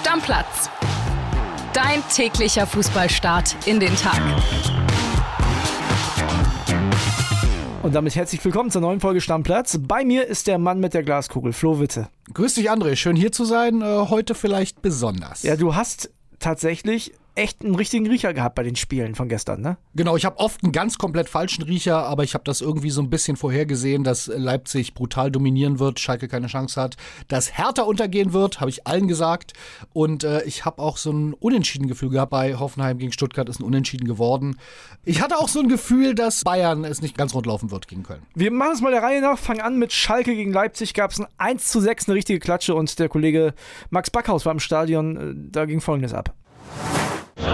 Stammplatz. Dein täglicher Fußballstart in den Tag. Und damit herzlich willkommen zur neuen Folge Stammplatz. Bei mir ist der Mann mit der Glaskugel, Flo Witte. Grüß dich, André. Schön hier zu sein. Äh, heute vielleicht besonders. Ja, du hast tatsächlich echt einen richtigen Riecher gehabt bei den Spielen von gestern, ne? Genau, ich habe oft einen ganz komplett falschen Riecher, aber ich habe das irgendwie so ein bisschen vorhergesehen, dass Leipzig brutal dominieren wird, Schalke keine Chance hat, dass Hertha untergehen wird, habe ich allen gesagt. Und äh, ich habe auch so ein Unentschieden-Gefühl gehabt bei Hoffenheim gegen Stuttgart, ist ein Unentschieden geworden. Ich hatte auch so ein Gefühl, dass Bayern es nicht ganz rund laufen wird gegen Köln. Wir machen es mal der Reihe nach, fangen an mit Schalke gegen Leipzig, gab es ein 1 zu 6, eine richtige Klatsche und der Kollege Max Backhaus war im Stadion, äh, da ging folgendes ab.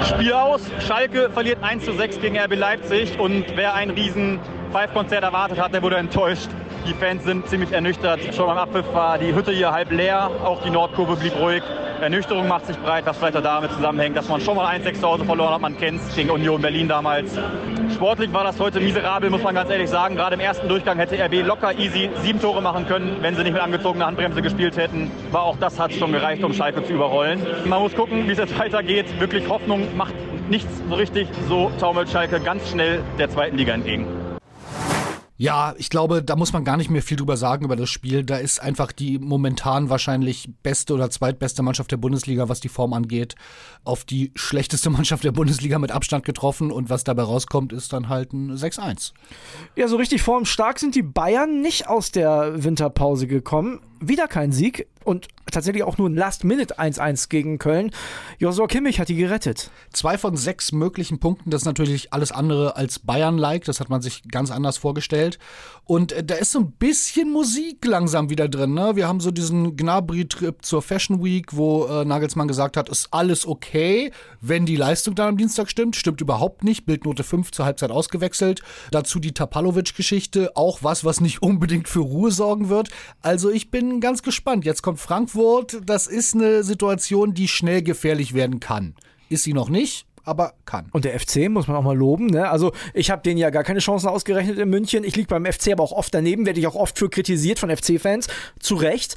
Spiel aus. Schalke verliert 1 zu 6 gegen RB Leipzig und wer ein riesen Five-Konzert erwartet hat, der wurde enttäuscht. Die Fans sind ziemlich ernüchtert. Schon beim Abpfiff war die Hütte hier halb leer, auch die Nordkurve blieb ruhig. Ernüchterung macht sich breit, was vielleicht auch damit zusammenhängt, dass man schon mal 1-6 zu Hause verloren hat. Man kennt es gegen Union Berlin damals. Sportlich war das heute miserabel, muss man ganz ehrlich sagen. Gerade im ersten Durchgang hätte RB locker easy sieben Tore machen können, wenn sie nicht mit angezogener Handbremse gespielt hätten. Aber auch das hat schon gereicht, um Schalke zu überrollen. Man muss gucken, wie es jetzt weitergeht. Wirklich Hoffnung macht nichts so richtig. So taumelt Schalke ganz schnell der zweiten Liga entgegen. Ja, ich glaube, da muss man gar nicht mehr viel drüber sagen über das Spiel. Da ist einfach die momentan wahrscheinlich beste oder zweitbeste Mannschaft der Bundesliga, was die Form angeht, auf die schlechteste Mannschaft der Bundesliga mit Abstand getroffen. Und was dabei rauskommt, ist dann halt ein 6-1. Ja, so richtig formstark sind die Bayern nicht aus der Winterpause gekommen. Wieder kein Sieg und tatsächlich auch nur ein Last-Minute 1-1 gegen Köln. Josua Kimmich hat die gerettet. Zwei von sechs möglichen Punkten, das ist natürlich alles andere als Bayern-like. Das hat man sich ganz anders vorgestellt. Und äh, da ist so ein bisschen Musik langsam wieder drin. Ne? Wir haben so diesen Gnabry-Trip zur Fashion Week, wo äh, Nagelsmann gesagt hat, ist alles okay, wenn die Leistung dann am Dienstag stimmt. Stimmt überhaupt nicht. Bildnote 5 zur Halbzeit ausgewechselt. Dazu die Tapalovic-Geschichte. Auch was, was nicht unbedingt für Ruhe sorgen wird. Also ich bin bin ganz gespannt. Jetzt kommt Frankfurt. Das ist eine Situation, die schnell gefährlich werden kann. Ist sie noch nicht, aber kann. Und der FC muss man auch mal loben. Ne? Also ich habe denen ja gar keine Chancen ausgerechnet in München. Ich liege beim FC aber auch oft daneben, werde ich auch oft für kritisiert von FC-Fans. Zu Recht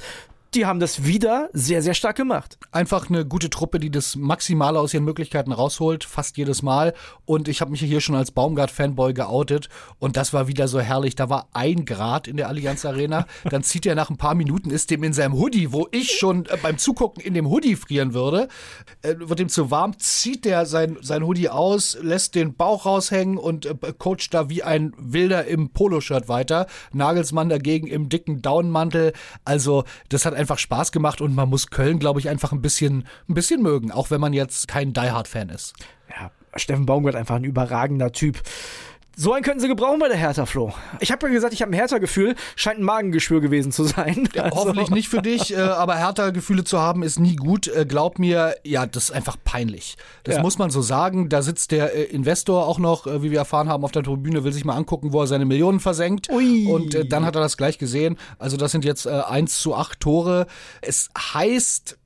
die haben das wieder sehr, sehr stark gemacht. Einfach eine gute Truppe, die das Maximale aus ihren Möglichkeiten rausholt, fast jedes Mal. Und ich habe mich hier schon als Baumgart-Fanboy geoutet. Und das war wieder so herrlich. Da war ein Grad in der Allianz Arena. Dann zieht er nach ein paar Minuten, ist dem in seinem Hoodie, wo ich schon äh, beim Zugucken in dem Hoodie frieren würde, äh, wird ihm zu warm, zieht der sein, sein Hoodie aus, lässt den Bauch raushängen und äh, coacht da wie ein Wilder im Poloshirt weiter. Nagelsmann dagegen im dicken Downmantel. Also, das hat einfach Spaß gemacht und man muss Köln, glaube ich, einfach ein bisschen, ein bisschen mögen, auch wenn man jetzt kein Die Hard-Fan ist. Ja, Steffen Baumgart einfach ein überragender Typ. So einen könnten sie gebrauchen bei der Hertha, Flo. Ich habe ja gesagt, ich habe ein Hertha-Gefühl. Scheint ein Magengeschwür gewesen zu sein. Ja, also. Hoffentlich nicht für dich, äh, aber Hertha-Gefühle zu haben ist nie gut. Äh, glaub mir, ja, das ist einfach peinlich. Das ja. muss man so sagen. Da sitzt der äh, Investor auch noch, äh, wie wir erfahren haben, auf der Tribüne, will sich mal angucken, wo er seine Millionen versenkt. Ui. Und äh, dann hat er das gleich gesehen. Also das sind jetzt äh, 1 zu 8 Tore. Es heißt,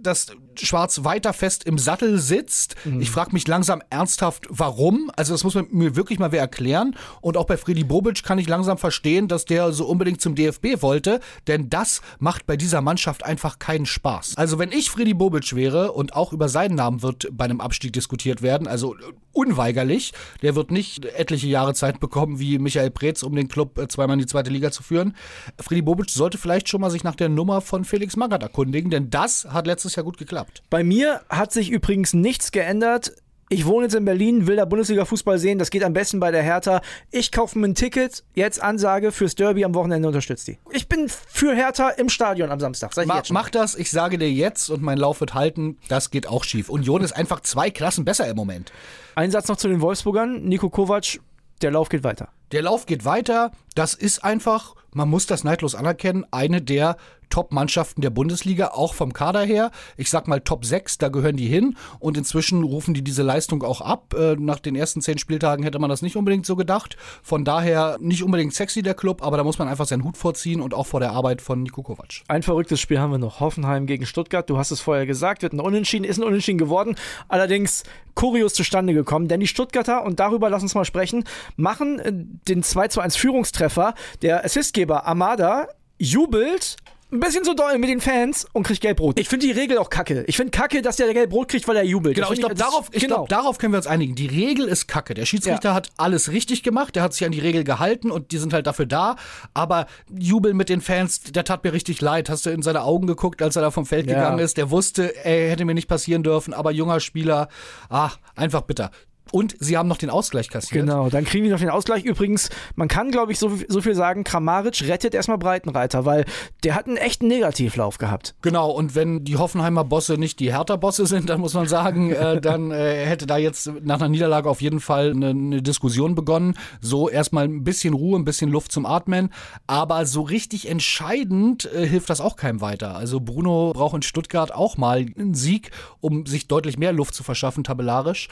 dass Schwarz weiter fest im Sattel sitzt. Mhm. Ich frage mich langsam ernsthaft, warum. Also das muss mir wirklich mal wer erklären. Und auch bei Freddy Bobic kann ich langsam verstehen, dass der so unbedingt zum DFB wollte, denn das macht bei dieser Mannschaft einfach keinen Spaß. Also wenn ich Freddy Bobic wäre und auch über seinen Namen wird bei einem Abstieg diskutiert werden, also unweigerlich, der wird nicht etliche Jahre Zeit bekommen wie Michael Preetz, um den Club äh, zweimal in die zweite Liga zu führen. Freddy Bobic sollte vielleicht schon mal sich nach der Nummer von Felix Magath erkundigen, denn das hat letztes Jahr gut geklappt. Bei mir hat sich übrigens nichts geändert. Ich wohne jetzt in Berlin, will da Bundesliga-Fußball sehen. Das geht am besten bei der Hertha. Ich kaufe mir ein Ticket. Jetzt Ansage fürs Derby am Wochenende unterstützt die. Ich bin für Hertha im Stadion am Samstag. Sag ich Ma jetzt schon. Mach das, ich sage dir jetzt und mein Lauf wird halten. Das geht auch schief. Union ist einfach zwei Klassen besser im Moment. Ein Satz noch zu den Wolfsburgern. Nico Kovac, der Lauf geht weiter. Der Lauf geht weiter. Das ist einfach, man muss das neidlos anerkennen, eine der Top-Mannschaften der Bundesliga, auch vom Kader her. Ich sag mal Top 6, da gehören die hin. Und inzwischen rufen die diese Leistung auch ab. Äh, nach den ersten zehn Spieltagen hätte man das nicht unbedingt so gedacht. Von daher nicht unbedingt sexy der Club, aber da muss man einfach seinen Hut vorziehen und auch vor der Arbeit von Niko Kovac. Ein verrücktes Spiel haben wir noch. Hoffenheim gegen Stuttgart. Du hast es vorher gesagt, wird ein Unentschieden, ist ein Unentschieden geworden. Allerdings kurios zustande gekommen, denn die Stuttgarter, und darüber lass uns mal sprechen, machen äh, den 2 zu 1 Führungstreffer. Der Assistgeber Amada jubelt ein bisschen zu doll mit den Fans und kriegt gelb-rot. Ich finde die Regel auch kacke. Ich finde kacke, dass der gelb-rot kriegt, weil er jubelt. Genau, ich glaube, darauf, ich genau. glaub, darauf können wir uns einigen. Die Regel ist kacke. Der Schiedsrichter Ja. hat alles richtig gemacht, der hat sich an die Regel gehalten und die sind halt dafür da. Aber jubeln mit den Fans, der tat mir richtig leid. Hast du in seine Augen geguckt, als er da vom Feld Ja. gegangen ist? Der wusste, ey, hätte mir nicht passieren dürfen, aber junger Spieler, ach, einfach bitter. Und sie haben noch den Ausgleich kassiert. Genau, dann kriegen die noch den Ausgleich. Übrigens, man kann, glaube ich, so, so viel sagen, Kramaric rettet erstmal Breitenreiter, weil der hat einen echten Negativlauf gehabt. Genau, und wenn die Hoffenheimer Bosse nicht die Hertha-Bosse sind, dann muss man sagen, äh, dann äh, hätte da jetzt nach einer Niederlage auf jeden Fall eine, eine Diskussion begonnen. So erstmal ein bisschen Ruhe, ein bisschen Luft zum Atmen. Aber so richtig entscheidend äh, hilft das auch keinem weiter. Also Bruno braucht in Stuttgart auch mal einen Sieg, um sich deutlich mehr Luft zu verschaffen, tabellarisch.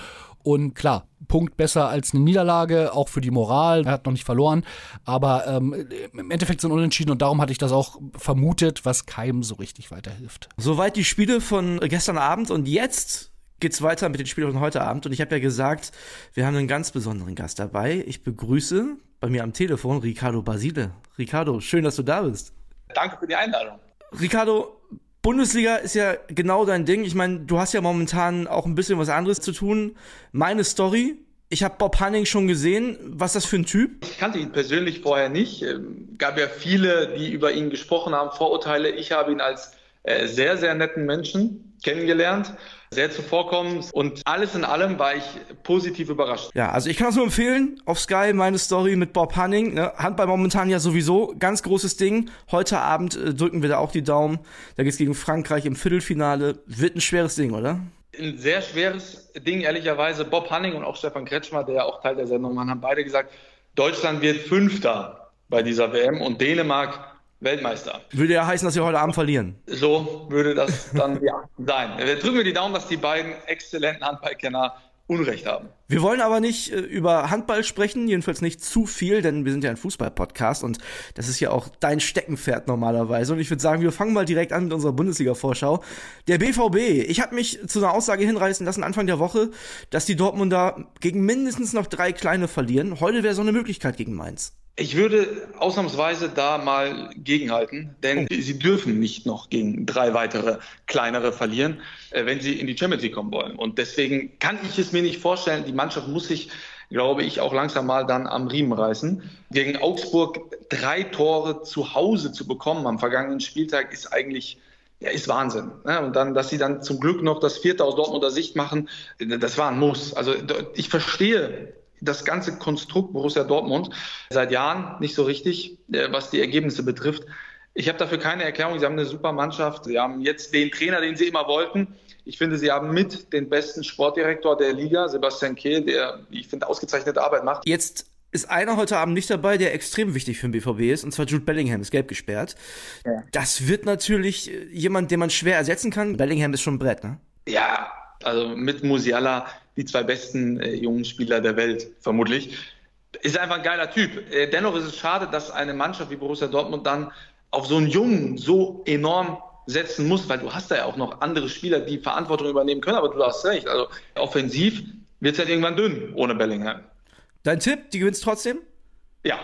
Und klar, Punkt besser als eine Niederlage, auch für die Moral. Er hat noch nicht verloren. Aber ähm, im Endeffekt sind Unentschieden und darum hatte ich das auch vermutet, was keinem so richtig weiterhilft. Soweit die Spiele von gestern Abend und jetzt geht's weiter mit den Spielen von heute Abend. Und ich habe ja gesagt, wir haben einen ganz besonderen Gast dabei. Ich begrüße bei mir am Telefon Ricardo Basile. Ricardo, schön, dass du da bist. Danke für die Einladung. Ricardo, Bundesliga ist ja genau dein Ding. Ich meine, du hast ja momentan auch ein bisschen was anderes zu tun. Meine Story. Ich habe Bob Hanning schon gesehen. Was ist das für ein Typ? Ich kannte ihn persönlich vorher nicht. Ähm, gab ja viele, die über ihn gesprochen haben, Vorurteile. Ich habe ihn als äh, sehr, sehr netten Menschen kennengelernt, sehr zuvorkommend und alles in allem war ich positiv überrascht. Ja, also ich kann es nur empfehlen. Auf Sky meine Story mit Bob Hanning. Ne? Handball momentan ja sowieso ganz großes Ding. Heute Abend äh, drücken wir da auch die Daumen. Da geht's gegen Frankreich im Viertelfinale. Wird ein schweres Ding, oder? Ein sehr schweres Ding, ehrlicherweise. Bob Hanning und auch Stefan Kretschmer, der ja auch Teil der Sendung war, haben beide gesagt, Deutschland wird Fünfter bei dieser WM und Dänemark Weltmeister. Würde ja heißen, dass wir heute Abend verlieren. So würde das dann ja sein. Wir drücken wir die Daumen, dass die beiden exzellenten Handballkenner Unrecht haben. Wir wollen aber nicht äh, über Handball sprechen, jedenfalls nicht zu viel, denn wir sind ja ein Fußball-Podcast und das ist ja auch dein Steckenpferd normalerweise. Und ich würde sagen, wir fangen mal direkt an mit unserer Bundesliga-Vorschau. Der BVB, ich habe mich zu einer Aussage hinreißen lassen Anfang der Woche, dass die Dortmunder gegen mindestens noch drei kleine verlieren. Heute wäre so eine Möglichkeit gegen Mainz. Ich würde ausnahmsweise da mal gegenhalten, denn sie dürfen nicht noch gegen drei weitere kleinere verlieren, äh, wenn sie in die Champions League kommen wollen. Und deswegen kann ich es mir nicht vorstellen, die Mannschaft muss sich, glaube ich, auch langsam mal dann am Riemen reißen. Gegen Augsburg drei Tore zu Hause zu bekommen am vergangenen Spieltag ist eigentlich ja, ist Wahnsinn. Ne? Und dann, dass sie dann zum Glück noch das vierte aus Dortmunder Sicht machen, das war ein Muss. Also ich verstehe das ganze Konstrukt Borussia Dortmund seit Jahren nicht so richtig, äh, was die Ergebnisse betrifft. Ich habe dafür keine Erklärung. Sie haben eine super Mannschaft. Sie haben jetzt den Trainer, den sie immer wollten. Ich finde, sie haben mit den besten Sportdirektor der Liga, Sebastian Kehl, der, ich finde, ausgezeichnete Arbeit macht. Jetzt ist einer heute Abend nicht dabei, der extrem wichtig für den BVB ist, und zwar Jude Bellingham, ist gelb gesperrt. Ja. Das wird natürlich äh, jemand, den man schwer ersetzen kann. Bellingham ist schon ein Brett, ne? Ja, also mit Musiala die zwei besten äh, jungen Spieler der Welt, vermutlich. Ist einfach ein geiler Typ. Äh, dennoch ist es schade, dass eine Mannschaft wie Borussia Dortmund dann auf so einen Jungen so enorm setzen muss, weil du hast da ja auch noch andere Spieler, die Verantwortung übernehmen können, aber du hast recht. Also offensiv wird es halt irgendwann dünn ohne Bellingham. Dein Tipp, die gewinnst trotzdem? Ja.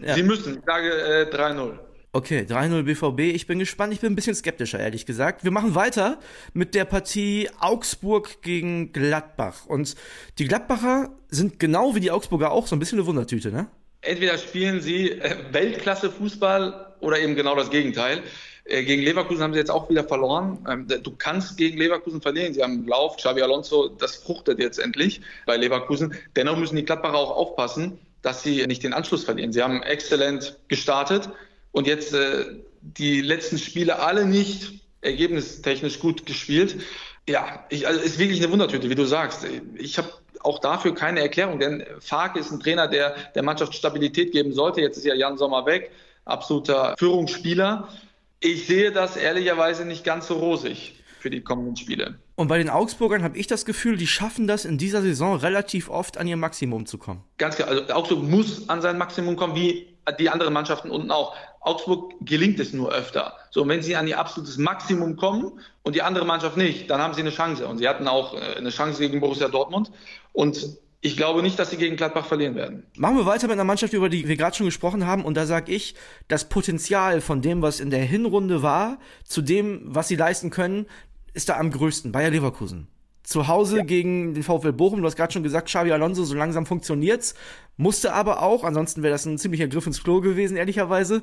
Ja. Sie müssen. Ich sage äh, 3-0. Okay, 3-0 BVB. Ich bin gespannt. Ich bin ein bisschen skeptischer, ehrlich gesagt. Wir machen weiter mit der Partie Augsburg gegen Gladbach. Und die Gladbacher sind genau wie die Augsburger auch so ein bisschen eine Wundertüte, ne? Entweder spielen sie äh, Weltklasse-Fußball oder eben genau das Gegenteil. Äh, Gegen Leverkusen haben sie jetzt auch wieder verloren. Ähm, Du kannst gegen Leverkusen verlieren. Sie haben Lauf, Xabi Alonso, das fruchtet jetzt endlich bei Leverkusen. Dennoch müssen die Gladbacher auch aufpassen, dass sie nicht den Anschluss verlieren. Sie haben exzellent gestartet und jetzt äh, die letzten Spiele alle nicht ergebnistechnisch gut gespielt. Ja, ich, also ist wirklich eine Wundertüte, wie du sagst. Ich habe auch dafür keine Erklärung, denn Farke ist ein Trainer, der der Mannschaft Stabilität geben sollte. Jetzt ist ja Jan Sommer weg, absoluter Führungsspieler. Ich sehe das ehrlicherweise nicht ganz so rosig für die kommenden Spiele. Und bei den Augsburgern habe ich das Gefühl, die schaffen das in dieser Saison relativ oft an ihr Maximum zu kommen. Ganz klar, also Augsburg muss an sein Maximum kommen, wie die anderen Mannschaften unten auch. Augsburg gelingt es nur öfter. So, wenn sie an ihr absolutes Maximum kommen und die andere Mannschaft nicht, dann haben sie eine Chance. Und sie hatten auch äh, eine Chance gegen Borussia Dortmund. Und Ich glaube nicht, dass sie gegen Gladbach verlieren werden. Machen wir weiter mit einer Mannschaft, über die wir gerade schon gesprochen haben. Und da sage ich, das Potenzial von dem, was in der Hinrunde war, zu dem, was sie leisten können, ist da am größten. Bayer Leverkusen. Zu Hause ja. gegen den VfL Bochum, du hast gerade schon gesagt, Xavi Alonso, so langsam funktioniert's. Musste aber auch, ansonsten wäre das ein ziemlicher Griff ins Klo gewesen, ehrlicherweise.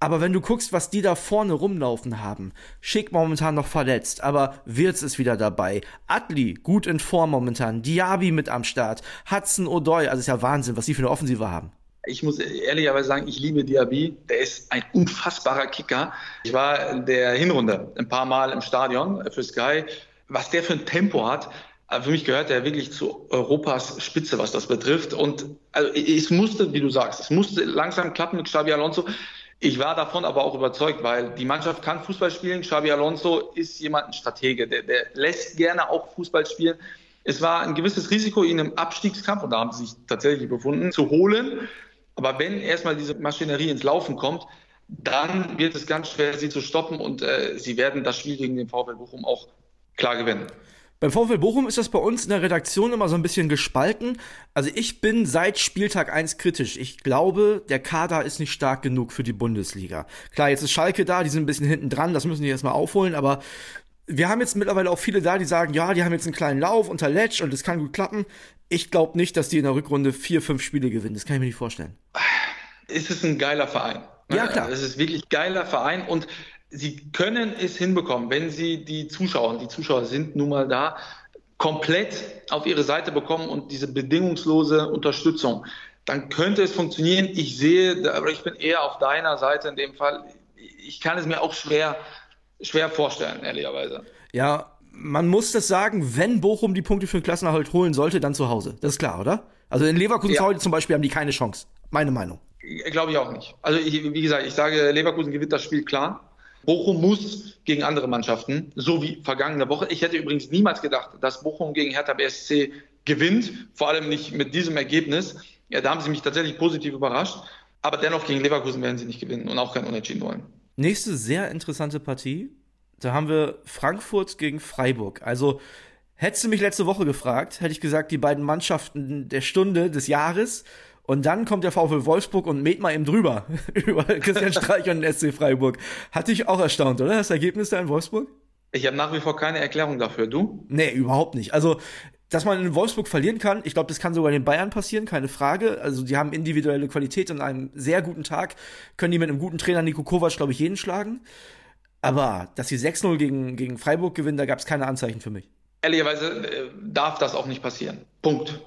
Aber wenn du guckst, was die da vorne rumlaufen haben, Schick momentan noch verletzt, aber Wirtz ist wieder dabei. Atli, gut in Form momentan. Diaby mit am Start. Hudson O'Doy, also ist ja Wahnsinn, was die für eine Offensive haben. Ich muss ehrlicherweise sagen, ich liebe Diaby. Der ist ein unfassbarer Kicker. Ich war in der Hinrunde ein paar Mal im Stadion für Sky was der für ein Tempo hat, äh, für mich gehört er wirklich zu Europas Spitze, was das betrifft. Und also, es musste, wie du sagst, es musste langsam klappen mit Xabi Alonso. Ich war davon aber auch überzeugt, weil die Mannschaft kann Fußball spielen. Xabi Alonso ist jemand, ein Stratege, der, der lässt gerne auch Fußball spielen. Es war ein gewisses Risiko, ihn im Abstiegskampf, und da haben sie sich tatsächlich befunden, zu holen. Aber wenn erstmal diese Maschinerie ins Laufen kommt, dann wird es ganz schwer, sie zu stoppen und äh, sie werden das Spiel gegen den VfL Bochum auch klar gewinnen. Beim VfL Bochum ist das bei uns in der Redaktion immer so ein bisschen gespalten. Also ich bin seit Spieltag 1 kritisch. Ich glaube, der Kader ist nicht stark genug für die Bundesliga. Klar, jetzt ist Schalke da, die sind ein bisschen hinten dran, das müssen die erstmal aufholen, aber wir haben jetzt mittlerweile auch viele da, die sagen, ja, die haben jetzt einen kleinen Lauf unter Letsch und das kann gut klappen. Ich glaube nicht, dass die in der Rückrunde vier, fünf Spiele gewinnen. Das kann ich mir nicht vorstellen. Es ist ein geiler Verein. Ja, klar. Es ist wirklich ein geiler Verein und sie können es hinbekommen, wenn sie die Zuschauer, die Zuschauer sind nun mal da, komplett auf ihre Seite bekommen und diese bedingungslose Unterstützung, dann könnte es funktionieren. Ich sehe, aber ich bin eher auf deiner Seite in dem Fall. Ich kann es mir auch schwer, schwer vorstellen, ehrlicherweise. Ja, man muss das sagen, wenn Bochum die Punkte für den Klassenerhalt holen sollte, dann zu Hause. Das ist klar, oder? Also in Leverkusen ja. heute zum Beispiel haben die keine Chance. Meine Meinung. Glaube ich auch nicht. Also ich, wie gesagt, ich sage, Leverkusen gewinnt das Spiel klar. Bochum muss gegen andere Mannschaften, so wie vergangene Woche. Ich hätte übrigens niemals gedacht, dass Bochum gegen Hertha BSC gewinnt, vor allem nicht mit diesem Ergebnis. Ja, da haben sie mich tatsächlich positiv überrascht. Aber dennoch gegen Leverkusen werden sie nicht gewinnen und auch kein Unentschieden wollen. Nächste sehr interessante Partie. Da haben wir Frankfurt gegen Freiburg. Also hättest du mich letzte Woche gefragt, hätte ich gesagt, die beiden Mannschaften der Stunde des Jahres. Und dann kommt der VfL Wolfsburg und mäht mal eben drüber über Christian Streich und den SC Freiburg. Hat dich auch erstaunt, oder? Das Ergebnis da in Wolfsburg? Ich habe nach wie vor keine Erklärung dafür. Du? Nee, überhaupt nicht. Also, dass man in Wolfsburg verlieren kann, ich glaube, das kann sogar den Bayern passieren, keine Frage. Also, die haben individuelle Qualität und einen sehr guten Tag können die mit einem guten Trainer Nico Kovac, glaube ich, jeden schlagen. Aber, dass sie 6-0 gegen, gegen Freiburg gewinnen, da gab es keine Anzeichen für mich. Ehrlicherweise äh, darf das auch nicht passieren. Punkt.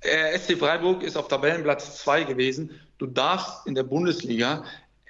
Äh, SC Freiburg ist auf Tabellenplatz 2 gewesen. Du darfst in der Bundesliga,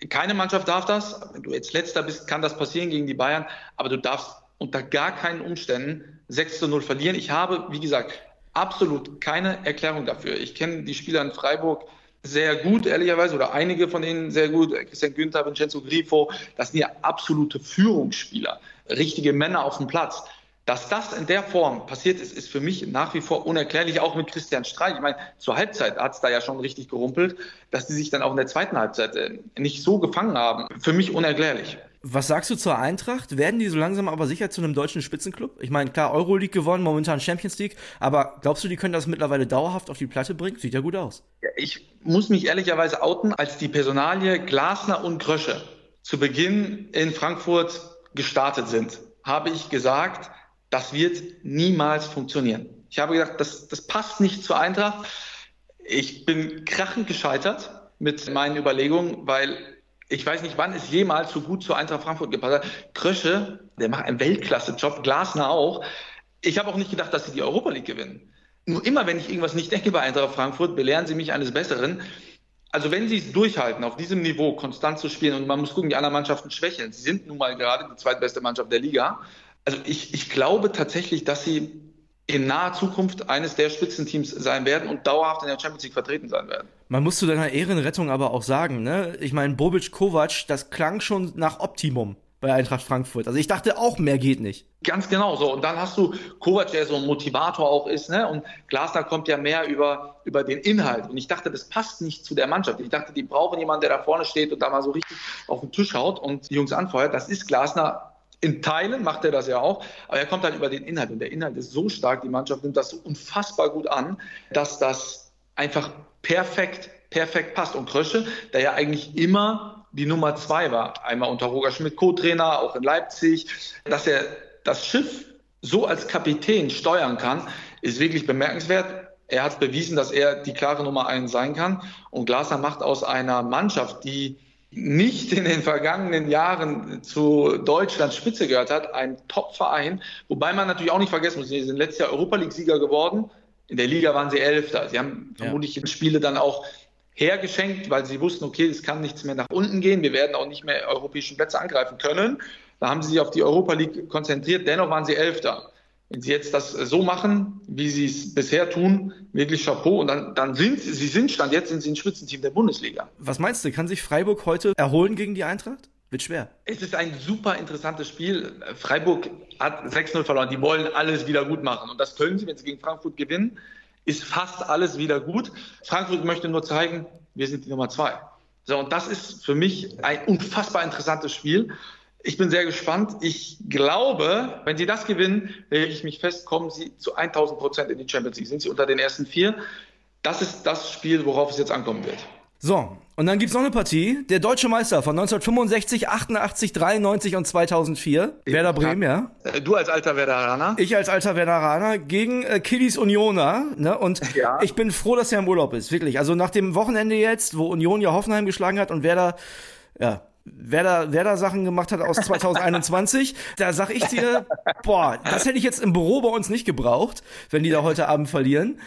keine Mannschaft darf das, wenn du jetzt letzter bist, kann das passieren gegen die Bayern, aber du darfst unter gar keinen Umständen 6 zu 0 verlieren. Ich habe, wie gesagt, absolut keine Erklärung dafür. Ich kenne die Spieler in Freiburg sehr gut, ehrlicherweise, oder einige von denen sehr gut. Christian Günther, Vincenzo Grifo, das sind ja absolute Führungsspieler, richtige Männer auf dem Platz. Dass das in der Form passiert ist, ist für mich nach wie vor unerklärlich, auch mit Christian Streich. Ich meine, zur Halbzeit hat es da ja schon richtig gerumpelt, dass die sich dann auch in der zweiten Halbzeit äh, nicht so gefangen haben. Für mich unerklärlich. Was sagst du zur Eintracht? Werden die so langsam aber sicher zu einem deutschen Spitzenclub? Ich meine, klar, Euroleague gewonnen, momentan Champions League, aber glaubst du, die können das mittlerweile dauerhaft auf die Platte bringen? Sieht ja gut aus. Ich muss mich ehrlicherweise outen, als die Personalie Glasner und Grösche zu Beginn in Frankfurt gestartet sind, habe ich gesagt, das wird niemals funktionieren. Ich habe gesagt, das, das passt nicht zur Eintracht. Ich bin krachend gescheitert mit meinen Überlegungen, weil ich weiß nicht, wann es jemals so gut zur Eintracht Frankfurt gepasst hat. Krösche, der macht einen Weltklasse-Job, Glasner auch. Ich habe auch nicht gedacht, dass sie die Europa League gewinnen. Nur immer, wenn ich irgendwas nicht denke bei Eintracht Frankfurt, belehren sie mich eines Besseren. Also wenn sie es durchhalten, auf diesem Niveau konstant zu spielen und man muss gucken, die anderen Mannschaften schwächeln. Sie sind nun mal gerade die zweitbeste Mannschaft der Liga. Also ich, ich glaube tatsächlich, dass sie in naher Zukunft eines der Spitzenteams sein werden und dauerhaft in der Champions League vertreten sein werden. Man muss zu deiner Ehrenrettung aber auch sagen, ne? Ich meine, Bobic Kovac, das klang schon nach Optimum bei Eintracht Frankfurt. Also ich dachte auch, mehr geht nicht. Ganz genau so. Und dann hast du Kovac, der so ein Motivator auch ist, ne? Und Glasner kommt ja mehr über, über den Inhalt. Und ich dachte, das passt nicht zu der Mannschaft. Ich dachte, die brauchen jemanden, der da vorne steht und da mal so richtig auf den Tisch haut und die Jungs anfeuert. Das ist Glasner In Teilen macht er das ja auch, aber er kommt halt über den Inhalt. Und der Inhalt ist so stark, die Mannschaft nimmt das so unfassbar gut an, dass das einfach perfekt, perfekt passt. Und Krösche, der ja eigentlich immer die Nummer zwei war, einmal unter Roger Schmidt Co-Trainer, auch in Leipzig, dass er das Schiff so als Kapitän steuern kann, ist wirklich bemerkenswert. Er hat bewiesen, dass er die klare Nummer eins sein kann. Und Glasner macht aus einer Mannschaft, die nicht in den vergangenen Jahren zu Deutschlands Spitze gehört hat, ein Top-Verein. Wobei man natürlich auch nicht vergessen muss, sie sind letztes Jahr Europa League-Sieger geworden. In der Liga waren sie Elfter. Sie haben ja. vermutlich Spiele dann auch hergeschenkt, weil sie wussten, okay, es kann nichts mehr nach unten gehen. Wir werden auch nicht mehr europäische Plätze angreifen können. Da haben sie sich auf die Europa League konzentriert. Dennoch waren sie Elfter. Wenn sie jetzt das so machen, wie sie es bisher tun, wirklich Chapeau. Und dann, dann sind sie, sie sind Stand jetzt sind sie ein Spitzenteam der Bundesliga. Was meinst du, kann sich Freiburg heute erholen gegen die Eintracht? Wird schwer. Es ist ein super interessantes Spiel. Freiburg hat 6-0 verloren. Die wollen alles wieder gut machen. Und das können sie, wenn sie gegen Frankfurt gewinnen, ist fast alles wieder gut. Frankfurt möchte nur zeigen, wir sind die Nummer zwei. So, und das ist für mich ein unfassbar interessantes Spiel. Ich bin sehr gespannt. Ich glaube, wenn sie das gewinnen, lege ich mich fest, kommen sie zu 1000 Prozent in die Champions League. Sind sie unter den ersten vier? Das ist das Spiel, worauf es jetzt ankommen wird. So, und dann gibt's noch eine Partie. Der deutsche Meister von 1965, 88, 93 und 2004. Ich Werder Bremen, ja. Äh, du als alter Werderaner. Ich als alter Werderaner gegen äh, Kiddies Unioner. Ne? Und ja. ich bin froh, dass er im Urlaub ist. Wirklich. Also nach dem Wochenende jetzt, wo Union ja Hoffenheim geschlagen hat und Werder, ja, Werder, Werder Sachen gemacht hat aus 2021, da sag ich dir, boah, das hätte ich jetzt im Büro bei uns nicht gebraucht, wenn die da heute Abend verlieren.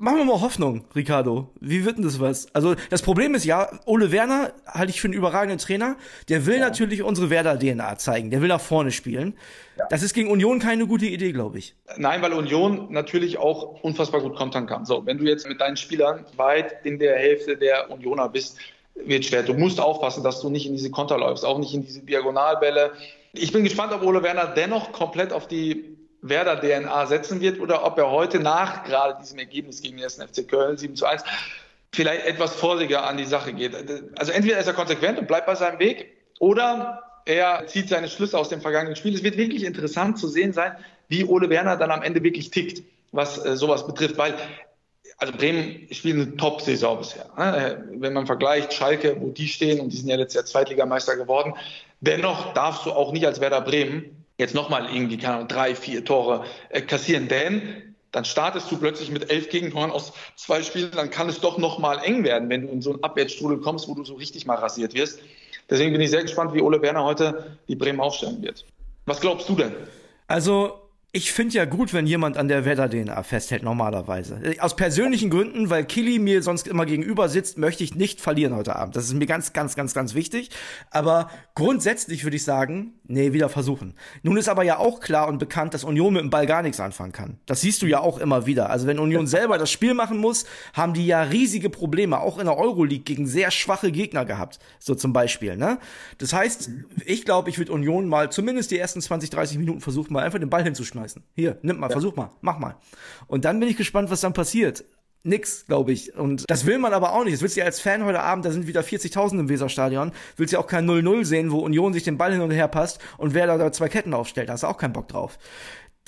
Machen wir mal Hoffnung, Ricardo. Wie wird denn das was? Also das Problem ist ja, Ole Werner halte ich für einen überragenden Trainer. Der will ja. natürlich unsere Werder-DNA zeigen. Der will nach vorne spielen. Ja. Das ist gegen Union keine gute Idee, glaube ich. Nein, weil Union natürlich auch unfassbar gut kontern kann. So, wenn du jetzt mit deinen Spielern weit in der Hälfte der Unioner bist, wird schwer. Du musst aufpassen, dass du nicht in diese Konter läufst, auch nicht in diese Diagonalbälle. Ich bin gespannt, ob Ole Werner dennoch komplett auf die Werder-DNA setzen wird oder ob er heute nach gerade diesem Ergebnis gegen den FC Köln 7 zu 1 vielleicht etwas vorsichtiger an die Sache geht. Also entweder ist er konsequent und bleibt bei seinem Weg oder er zieht seine Schlüsse aus dem vergangenen Spiel. Es wird wirklich interessant zu sehen sein, wie Ole Werner dann am Ende wirklich tickt, was äh, sowas betrifft, weil also Bremen spielt eine Top-Saison bisher. Ne? Wenn man vergleicht Schalke, wo die stehen, und die sind ja letztes Jahr Zweitligameister geworden, dennoch darfst du auch nicht als Werder Bremen jetzt nochmal irgendwie, keine Ahnung, drei, vier Tore äh, kassieren, denn dann startest du plötzlich mit elf Gegentoren aus zwei Spielen, dann kann es doch nochmal eng werden, wenn du in so einen Abwärtsstrudel kommst, wo du so richtig mal rasiert wirst. Deswegen bin ich sehr gespannt, wie Ole Werner heute die Bremen aufstellen wird. Was glaubst du denn? Also ich finde ja gut, wenn jemand an der Wetter-DNA festhält, normalerweise. Aus persönlichen Gründen, weil Killy mir sonst immer gegenüber sitzt, möchte ich nicht verlieren heute Abend. Das ist mir ganz, ganz, ganz, ganz wichtig. Aber grundsätzlich würde ich sagen, nee, wieder versuchen. Nun ist aber ja auch klar und bekannt, dass Union mit dem Ball gar nichts anfangen kann. Das siehst du ja auch immer wieder. Also wenn Union selber das Spiel machen muss, haben die ja riesige Probleme, auch in der Euroleague gegen sehr schwache Gegner gehabt. So zum Beispiel, ne? Das heißt, ich glaube, ich würde Union mal zumindest die ersten 20, 30 Minuten versuchen, mal einfach den Ball hinzuschmeißen schmeißen. Hier, nimm mal, ja. versuch mal, mach mal. Und dann bin ich gespannt, was dann passiert. Nix, glaube ich. Und das will man aber auch nicht. Das willst du ja als Fan heute Abend, da sind wieder 40.000 im Weserstadion, willst du ja auch kein 0-0 sehen, wo Union sich den Ball hin und her passt und wer da zwei Ketten aufstellt. Da hast du auch keinen Bock drauf.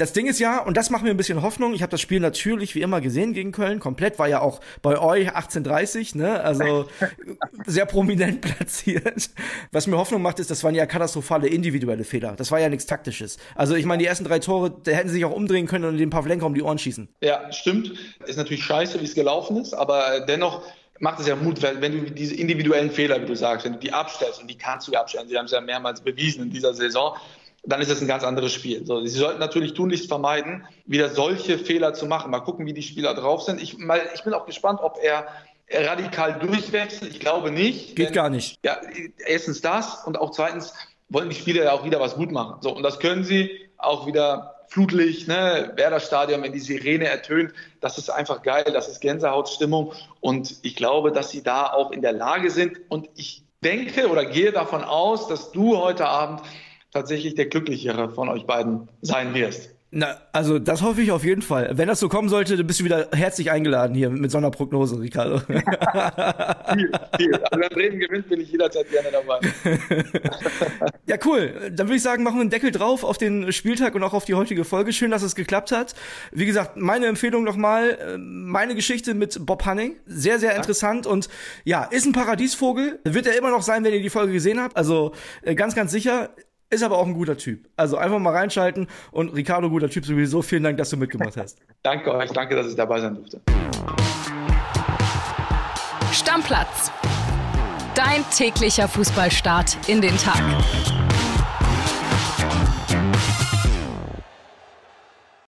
Das Ding ist ja, und das macht mir ein bisschen Hoffnung, ich habe das Spiel natürlich wie immer gesehen gegen Köln, komplett, war ja auch bei euch 1830, ne? Also sehr prominent platziert. Was mir Hoffnung macht, ist, das waren ja katastrophale individuelle Fehler. Das war ja nichts Taktisches. Also ich meine, die ersten drei Tore, da hätten sie sich auch umdrehen können und den Pavlenka um die Ohren schießen. Ja, stimmt. Ist natürlich scheiße, wie es gelaufen ist, aber dennoch macht es ja Mut, wenn du diese individuellen Fehler, wie du sagst, wenn du die abstellst, und die kannst du ja abstellen, sie haben es ja mehrmals bewiesen in dieser Saison, dann ist es ein ganz anderes Spiel. So, sie sollten natürlich tunlichst vermeiden, wieder solche Fehler zu machen. Mal gucken, wie die Spieler drauf sind. Ich, mal, ich bin auch gespannt, ob er radikal durchwechselt. Ich glaube nicht. Geht denn, gar nicht. Ja, erstens das und auch zweitens wollen die Spieler ja auch wieder was gut machen. So, und das können sie auch wieder Flutlicht, ne, Werder-Stadion, wenn die Sirene ertönt, das ist einfach geil, das ist Gänsehautstimmung und ich glaube, dass sie da auch in der Lage sind und ich denke oder gehe davon aus, dass du heute Abend tatsächlich der glücklichere von euch beiden sein wirst. Na, also das hoffe ich auf jeden Fall. Wenn das so kommen sollte, dann bist du wieder herzlich eingeladen hier mit so einer Prognose, Ricardo. viel, viel. Also wenn Bremen gewinnt, bin ich jederzeit gerne dabei. ja, cool. Dann würde ich sagen, machen wir einen Deckel drauf auf den Spieltag und auch auf die heutige Folge. Schön, dass es geklappt hat. Wie gesagt, meine Empfehlung nochmal, äh, meine Geschichte mit Bob Hanning. Sehr, sehr interessant und ja, ist ein Paradiesvogel. Wird er immer noch sein, wenn ihr die Folge gesehen habt. Also äh, ganz, ganz sicher. Ist aber auch ein guter Typ. Also einfach mal reinschalten und Ricardo, guter Typ sowieso. Vielen Dank, dass du mitgemacht hast. danke euch, danke, dass ich dabei sein durfte. Stammplatz. Dein täglicher Fußballstart in den Tag.